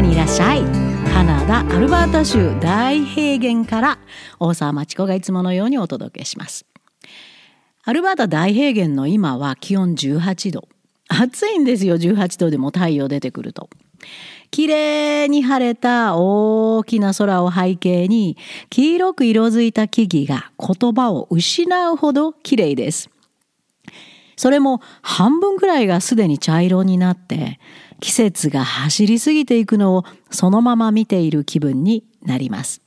にいらっしゃいカナダアルバータ州大平原から大沢町子がいつものようにお届けします。アルバータ大平原の今は気温18度。暑いんですよ18度でも太陽出てくると。綺麗に晴れた大きな空を背景に黄色く色づいた木々が言葉を失うほど綺麗です。それも半分くらいがすでに茶色になって季節が走り過ぎていくのをそのまま見ている気分になります。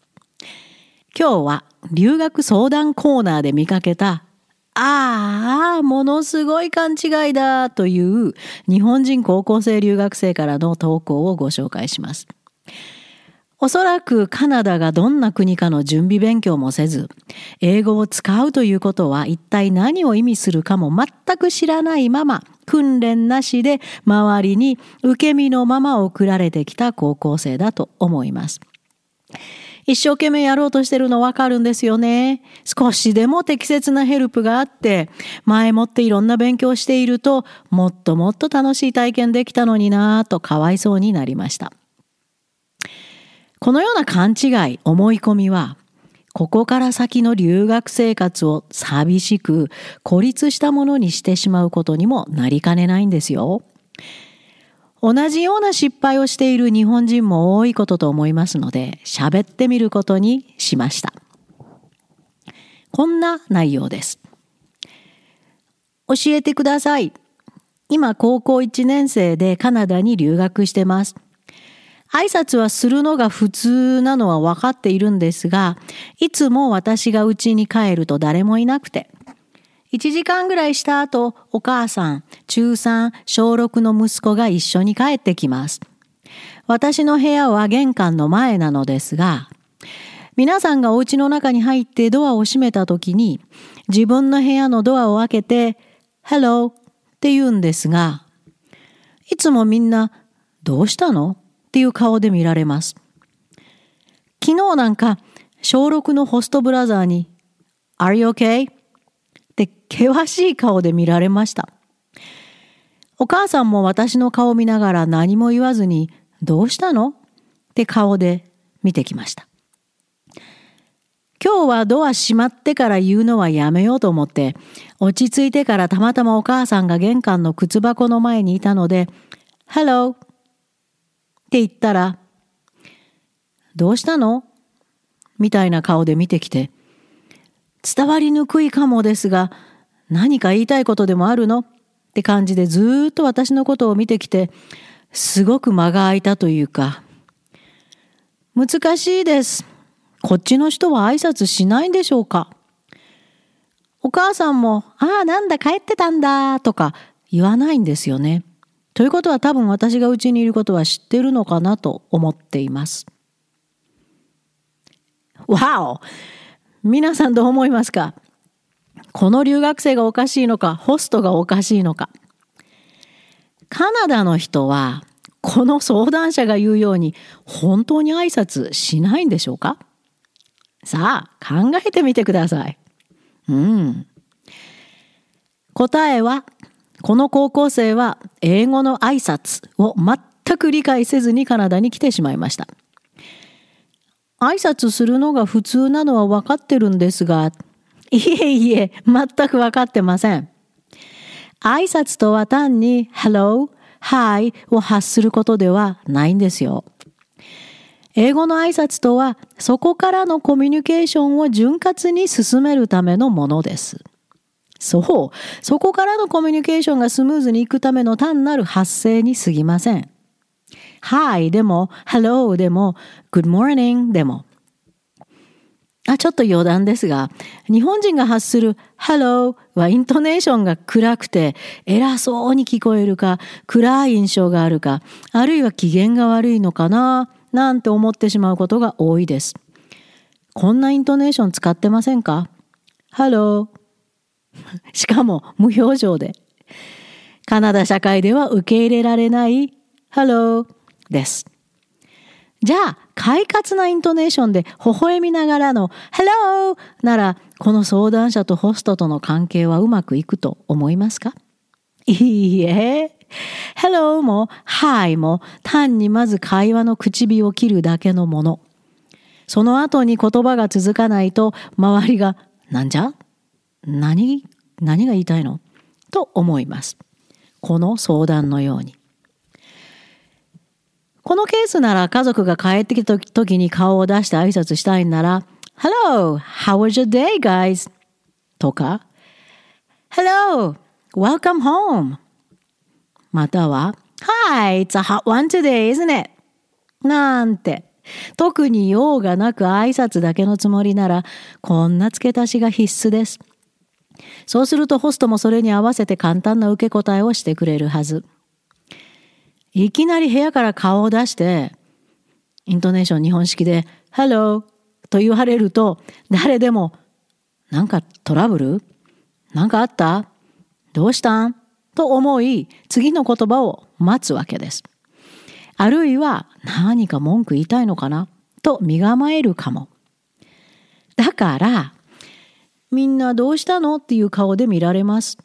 今日は留学相談コーナーで見かけたああ、ものすごい勘違いだという日本人高校生留学生からの投稿をご紹介します。おそらくカナダがどんな国かの準備勉強もせず、英語を使うということは一体何を意味するかも全く知らないまま、訓練なしで周りに受け身のまま送られてきた高校生だと思います。一生懸命やろうとしてるのわかるんですよね。少しでも適切なヘルプがあって、前もっていろんな勉強していると、もっともっと楽しい体験できたのになぁとかわいそうになりました。このような勘違い、思い込みは、ここから先の留学生活を寂しく孤立したものにしてしまうことにもなりかねないんですよ。同じような失敗をしている日本人も多いことと思いますので、喋ってみることにしました。こんな内容です。教えてください。今高校1年生でカナダに留学してます。挨拶はするのが普通なのは分かっているんですが、いつも私が家に帰ると誰もいなくて、1時間ぐらいした後、お母さん、中3、小6の息子が一緒に帰ってきます。私の部屋は玄関の前なのですが、皆さんがお家の中に入ってドアを閉めた時に、自分の部屋のドアを開けて、Hello って言うんですが、いつもみんな、どうしたの？っていう顔で見られます。昨日なんか小6のホストブラザーに Are you okay? って険しい顔で見られました。お母さんも私の顔を見ながら何も言わずにどうしたの？って顔で見てきました。今日はドア閉まってから言うのはやめようと思って落ち着いてからたまたまお母さんが玄関の靴箱の前にいたので Hello って言ったら、どうしたの？みたいな顔で見てきて、伝わりにくいかもですが、何か言いたいことでもあるの？って感じでずっと私のことを見てきて、すごく間が空いたというか、難しいです。こっちの人は挨拶しないんでしょうかお母さんも、ああ、なんだ、帰ってたんだ、とか言わないんですよね。ということは多分私がうちにいることは知ってるのかなと思っています。わお皆さんどう思いますか？この留学生がおかしいのか、ホストがおかしいのか？カナダの人は、この相談者が言うように、本当に挨拶しないんでしょうか？さあ、考えてみてください。うん。答えは、この高校生は英語の挨拶を全く理解せずにカナダに来てしまいました。挨拶するのが普通なのは分かってるんですが、いえいえ、全く分かってません。挨拶とは単に Hello, Hi を発することではないんですよ。英語の挨拶とは、そこからのコミュニケーションを潤滑に進めるためのものです。そう。そこからのコミュニケーションがスムーズにいくための単なる発声に過ぎません。Hi でも、Hello でも、Good morning でも。あ、ちょっと余談ですが、日本人が発する Hello はイントネーションが暗くて偉そうに聞こえるか、暗い印象があるか、あるいは機嫌が悪いのかな、なんて思ってしまうことが多いです。こんなイントネーション使ってませんか ?Hello しかも無表情で。カナダ社会では受け入れられない Hello です。じゃあ、快活なイントネーションで微笑みながらの Hello なら、この相談者とホストとの関係はうまくいくと思いますか？いいえ。Hello も Hi も単にまず会話の口火を切るだけのもの。その後に言葉が続かないと周りがなんじゃ？何何が言いたいの？と思います。この相談のように。このケースなら家族が帰ってきた時に顔を出して挨拶したいなら Hello, how was your day, guys? とか Hello, welcome home または Hi, it's a hot one today, isn't it? なんて特に用がなく挨拶だけのつもりならこんな付け足しが必須です。そうするとホストもそれに合わせて簡単な受け答えをしてくれるはず。いきなり部屋から顔を出して、イントネーション日本式で、Hello と言われると、誰でも、なんかトラブル？なんかあった？どうしたん？と思い、次の言葉を待つわけです。あるいは何か文句言いたいのかな？と身構えるかも。だから、みんなどうしたの？っていう顔で見られます。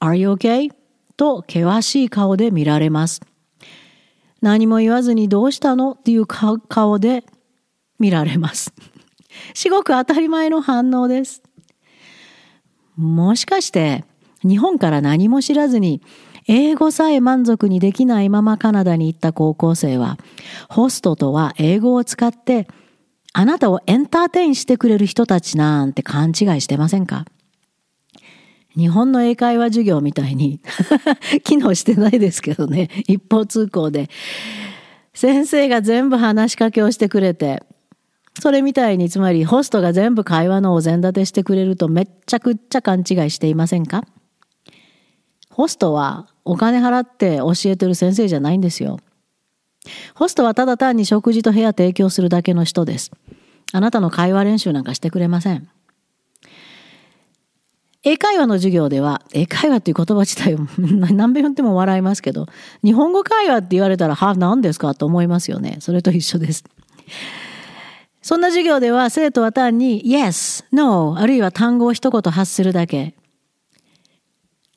Are you okay? と険しい顔で見られます。何も言わずにどうしたの？っていう顔で見られます。すごく当たり前の反応です。もしかして日本から何も知らずに英語さえ満足にできないままカナダに行った高校生はホストとは英語を使ってあなたをエンターテインしてくれる人たちなんて勘違いしてませんか？日本の英会話授業みたいに 機能してないですけどね。一方通行で。先生が全部話しかけをしてくれて。それみたいにつまりホストが全部会話のお膳立てしてくれるとめっちゃくっちゃ勘違いしていませんか？ホストはお金払って教えてる先生じゃないんですよ。ホストはただ単に食事と部屋提供するだけの人です。あなたの会話練習なんかしてくれません。英会話の授業では、英会話っていう言葉自体を何べん言っても笑いますけど、日本語会話って言われたら、は、何ですかと思いますよね。それと一緒です。そんな授業では生徒は単に Yes, No あるいは単語を一言発するだけ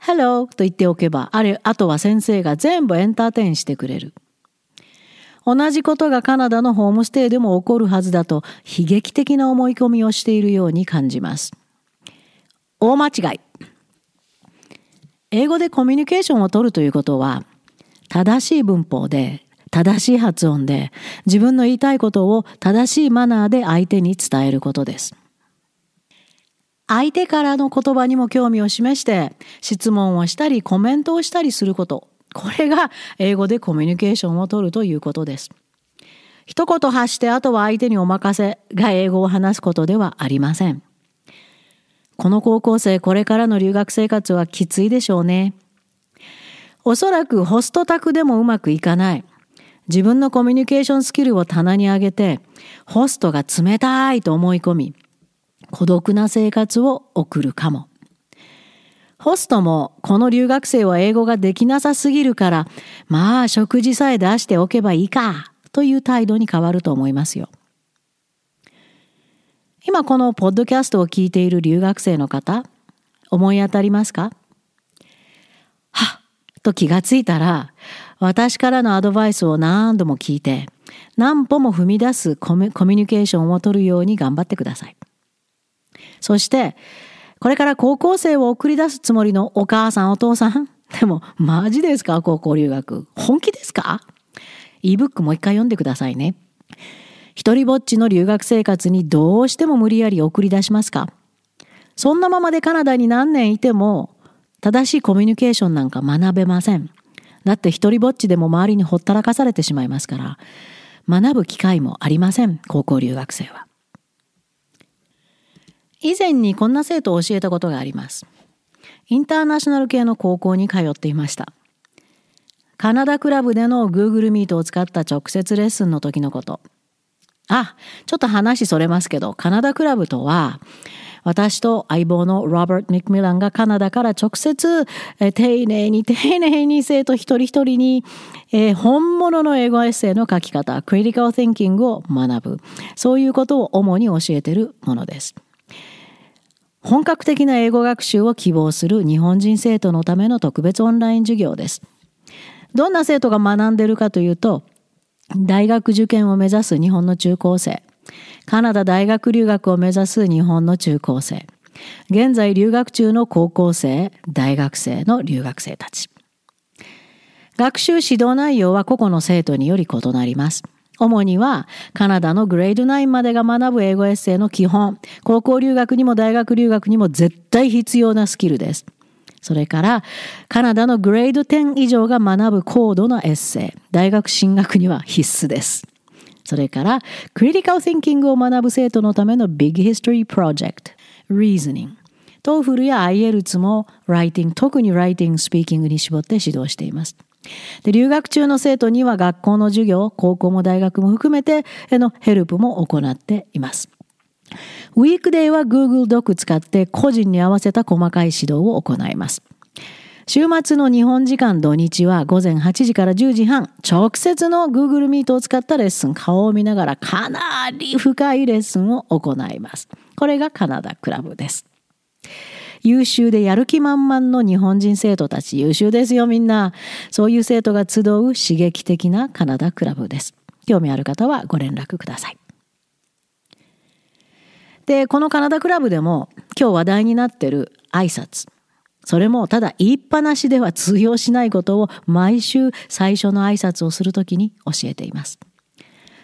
Hello と言っておけばあれあとは先生が全部エンターテインしてくれる同じことがカナダのホームステイでも起こるはずだと悲劇的な思い込みをしているように感じます。大間違い。英語でコミュニケーションを取るということは正しい文法で正しい発音で自分の言いたいことを正しいマナーで相手に伝えることです。相手からの言葉にも興味を示して質問をしたりコメントをしたりすることこれが英語でコミュニケーションをとるということです。一言発してあとは相手にお任せが英語を話すことではありません。この高校生これからの留学生活はきついでしょうね。おそらくホスト宅でもうまくいかない。自分のコミュニケーションスキルを棚に上げて、ホストが冷たいと思い込み、孤独な生活を送るかも。ホストもこの留学生は英語ができなさすぎるから、まあ食事さえ出しておけばいいか、という態度に変わると思いますよ。今このポッドキャストを聞いている留学生の方、思い当たりますか？はっと気がついたら、私からのアドバイスを何度も聞いて、何歩も踏み出すコミュニケーションを取るように頑張ってください。そして、これから高校生を送り出すつもりのお母さんお父さん でも、マジですか？高校留学。本気ですか ?ebook もう一回読んでくださいね。一人ぼっちの留学生活にどうしても無理やり送り出しますか？そんなままでカナダに何年いても、正しいコミュニケーションなんか学べません。だって一人ぼっちでも周りにほったらかされてしまいますから、学ぶ機会もありません、高校留学生は。以前にこんな生徒を教えたことがあります。インターナショナル系の高校に通っていました。カナダクラブでの Google Meet を使った直接レッスンの時のこと。あ、ちょっと話それますけど、カナダクラブとは、私と相棒のロバート・ミクミランがカナダから直接、え丁寧に丁寧に生徒一人一人に、えー、本物の英語エッセイの書き方、クリティカル・ティンキングを学ぶ。そういうことを主に教えているものです。本格的な英語学習を希望する日本人生徒のための特別オンライン授業です。どんな生徒が学んでるかというと、大学受験を目指す日本の中高生、カナダ大学留学を目指す日本の中高生、現在留学中の高校生、大学生の留学生たち。学習指導内容は個々の生徒により異なります。主にはカナダのグレード9までが学ぶ英語エッセイの基本、高校留学にも大学留学にも絶対必要なスキルです。それからカナダのグレード10以上が学ぶ高度なエッセイ、大学進学には必須です。それから Critical Thinking を学ぶ生徒のための Big History Project、Reasoning。 TOEFL や IELTS もライティング、特にライティング、スピーキングに絞って指導しています。で留学中の生徒には学校の授業、高校も大学も含めてへのヘルプも行っています。ウィークデーは Google ドック使って個人に合わせた細かい指導を行います。週末の日本時間土日は午前8時から10時半、直接の Google Meet を使ったレッスン、顔を見ながらかなり深いレッスンを行います。これがカナダクラブです。優秀でやる気満々の日本人生徒たち優秀ですよみんな。そういう生徒が集う刺激的なカナダクラブです。興味ある方はご連絡ください。で、このカナダクラブでも今日話題になってる挨拶。それもただ言いっぱなしでは通用しないことを毎週最初の挨拶をするときに教えています。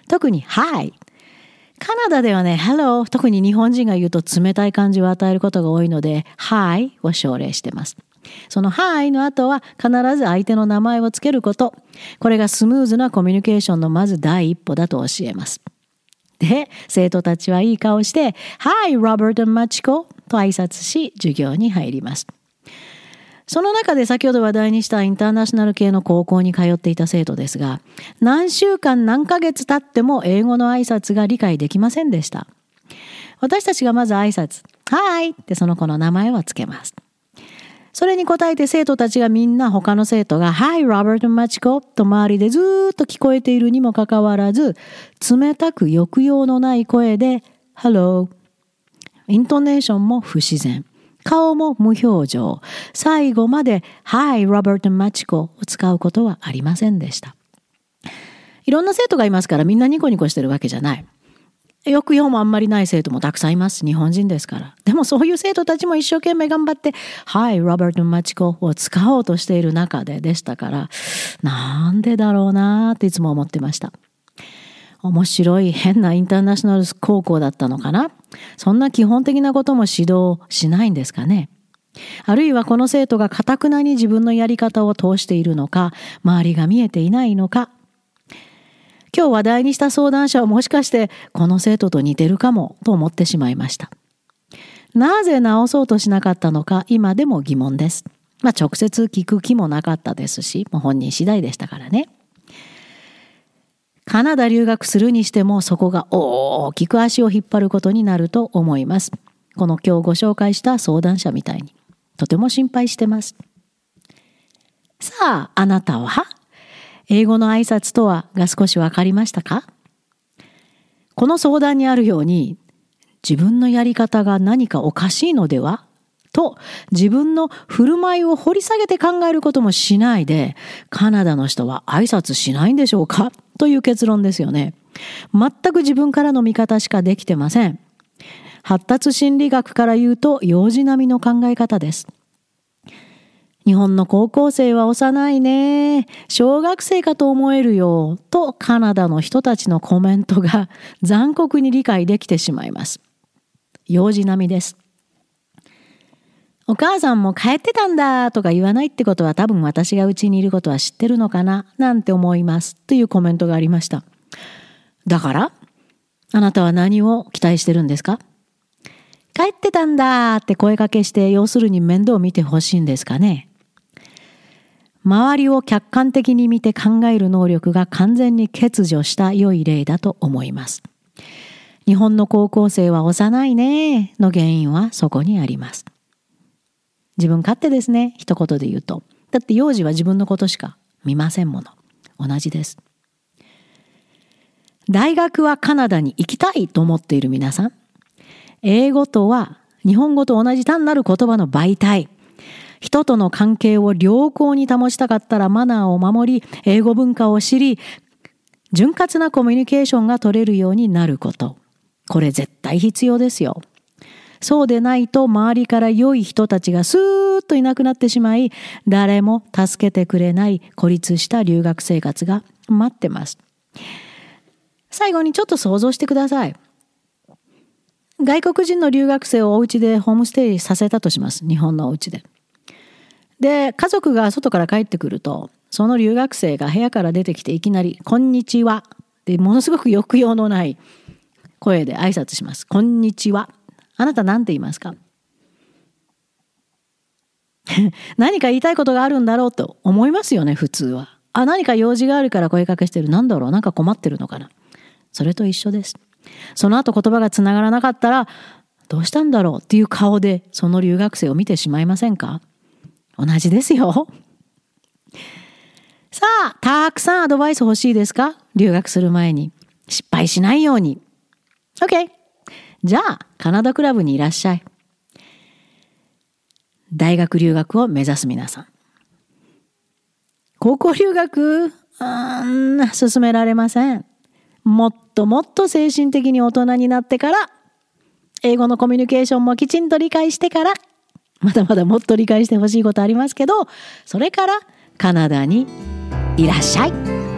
特に Hi カナダではね、Hello 特に日本人が言うと冷たい感じを与えることが多いので Hi を奨励してます。その Hi の後は必ず相手の名前をつけること。これがスムーズなコミュニケーションのまず第一歩だと教えます。で、生徒たちはいい顔して Hi, Robert and Machiko と挨拶し授業に入ります。その中で先ほど話題にしたインターナショナル系の高校に通っていた生徒ですが、何週間何ヶ月経っても英語の挨拶が理解できませんでした。私たちがまず挨拶、はいってその子の名前をつけます。それに答えて生徒たちがみんな他の生徒が Hi, Robert Machiko と周りでずっと聞こえているにもかかわらず、冷たく抑揚のない声で Hello。イントネーションも不自然。顔も無表情。最後まで Hi, Robert Machiko を使うことはありませんでした。いろんな生徒がいますからみんなニコニコしてるわけじゃない。抑揚もあんまりない生徒もたくさんいます。日本人ですから。でもそういう生徒たちも一生懸命頑張って、はい、ロバート・マチコを使おうとしている中ででしたから、なんでだろうなっていつも思ってました。面白い変なインターナショナル高校だったのかな？そんな基本的なことも指導しないんですかね？あるいはこの生徒がかたくなに自分のやり方を通しているのか、周りが見えていないのか、今日話題にした相談者はもしかしてこの生徒と似てるかもと思ってしまいました。なぜ直そうとしなかったのか今でも疑問です。まあ直接聞く気もなかったですし、もう本人次第でしたからね。カナダ留学するにしてもそこが大きく足を引っ張ることになると思います。この今日ご紹介した相談者みたいに。とても心配してます。さあ、あなたは？英語の挨拶とはが少しわかりましたか？この相談にあるように自分のやり方が何かおかしいのでは？と自分の振る舞いを掘り下げて考えることもしないでカナダの人は挨拶しないんでしょうか？という結論ですよね。全く自分からの見方しかできてません。発達心理学から言うと幼児並みの考え方です。日本の高校生は幼いね。小学生かと思えるよ。とカナダの人たちのコメントが 残酷に理解できてしまいます。幼児並みです。お母さんも帰ってたんだとか言わないってことは多分私がうちにいることは知ってるのかななんて思いますというコメントがありました。だからあなたは何を期待してるんですか帰ってたんだって声かけして要するに面倒を見てほしいんですかね周りを客観的に見て考える能力が完全に欠如した良い例だと思います。日本の高校生は幼いねの原因はそこにあります。自分勝手ですね、一言で言うと。だって幼児は自分のことしか見ませんもの。同じです。大学はカナダに行きたいと思っている皆さん。英語とは日本語と同じ単なる言葉の媒体。人との関係を良好に保ちたかったらマナーを守り、英語文化を知り、潤滑なコミュニケーションが取れるようになること。これ絶対必要ですよ。そうでないと周りから良い人たちがスーッといなくなってしまい、誰も助けてくれない孤立した留学生活が待ってます。最後にちょっと想像してください。外国人の留学生をお家でホームステイさせたとします。日本のお家で。で、家族が外から帰ってくると、その留学生が部屋から出てきていきなり、こんにちは。で、ものすごく抑揚のない声で挨拶します。こんにちは。あなた何て言いますか？何か言いたいことがあるんだろうと思いますよね、普通は。あ、何か用事があるから声かけしてる。なんだろう？なんか困ってるのかな？それと一緒です。その後言葉がつながらなかったら、どうしたんだろう？っていう顔でその留学生を見てしまいませんか？同じですよ。さあ、たくさんアドバイス欲しいですか？留学する前に。失敗しないように。OK! じゃあ、カナダクラブにいらっしゃい。大学留学を目指す皆さん。高校留学、うん、進められません。もっともっと精神的に大人になってから、英語のコミュニケーションもきちんと理解してから、まだまだもっと理解してほしいことありますけど、それからカナダにいらっしゃい。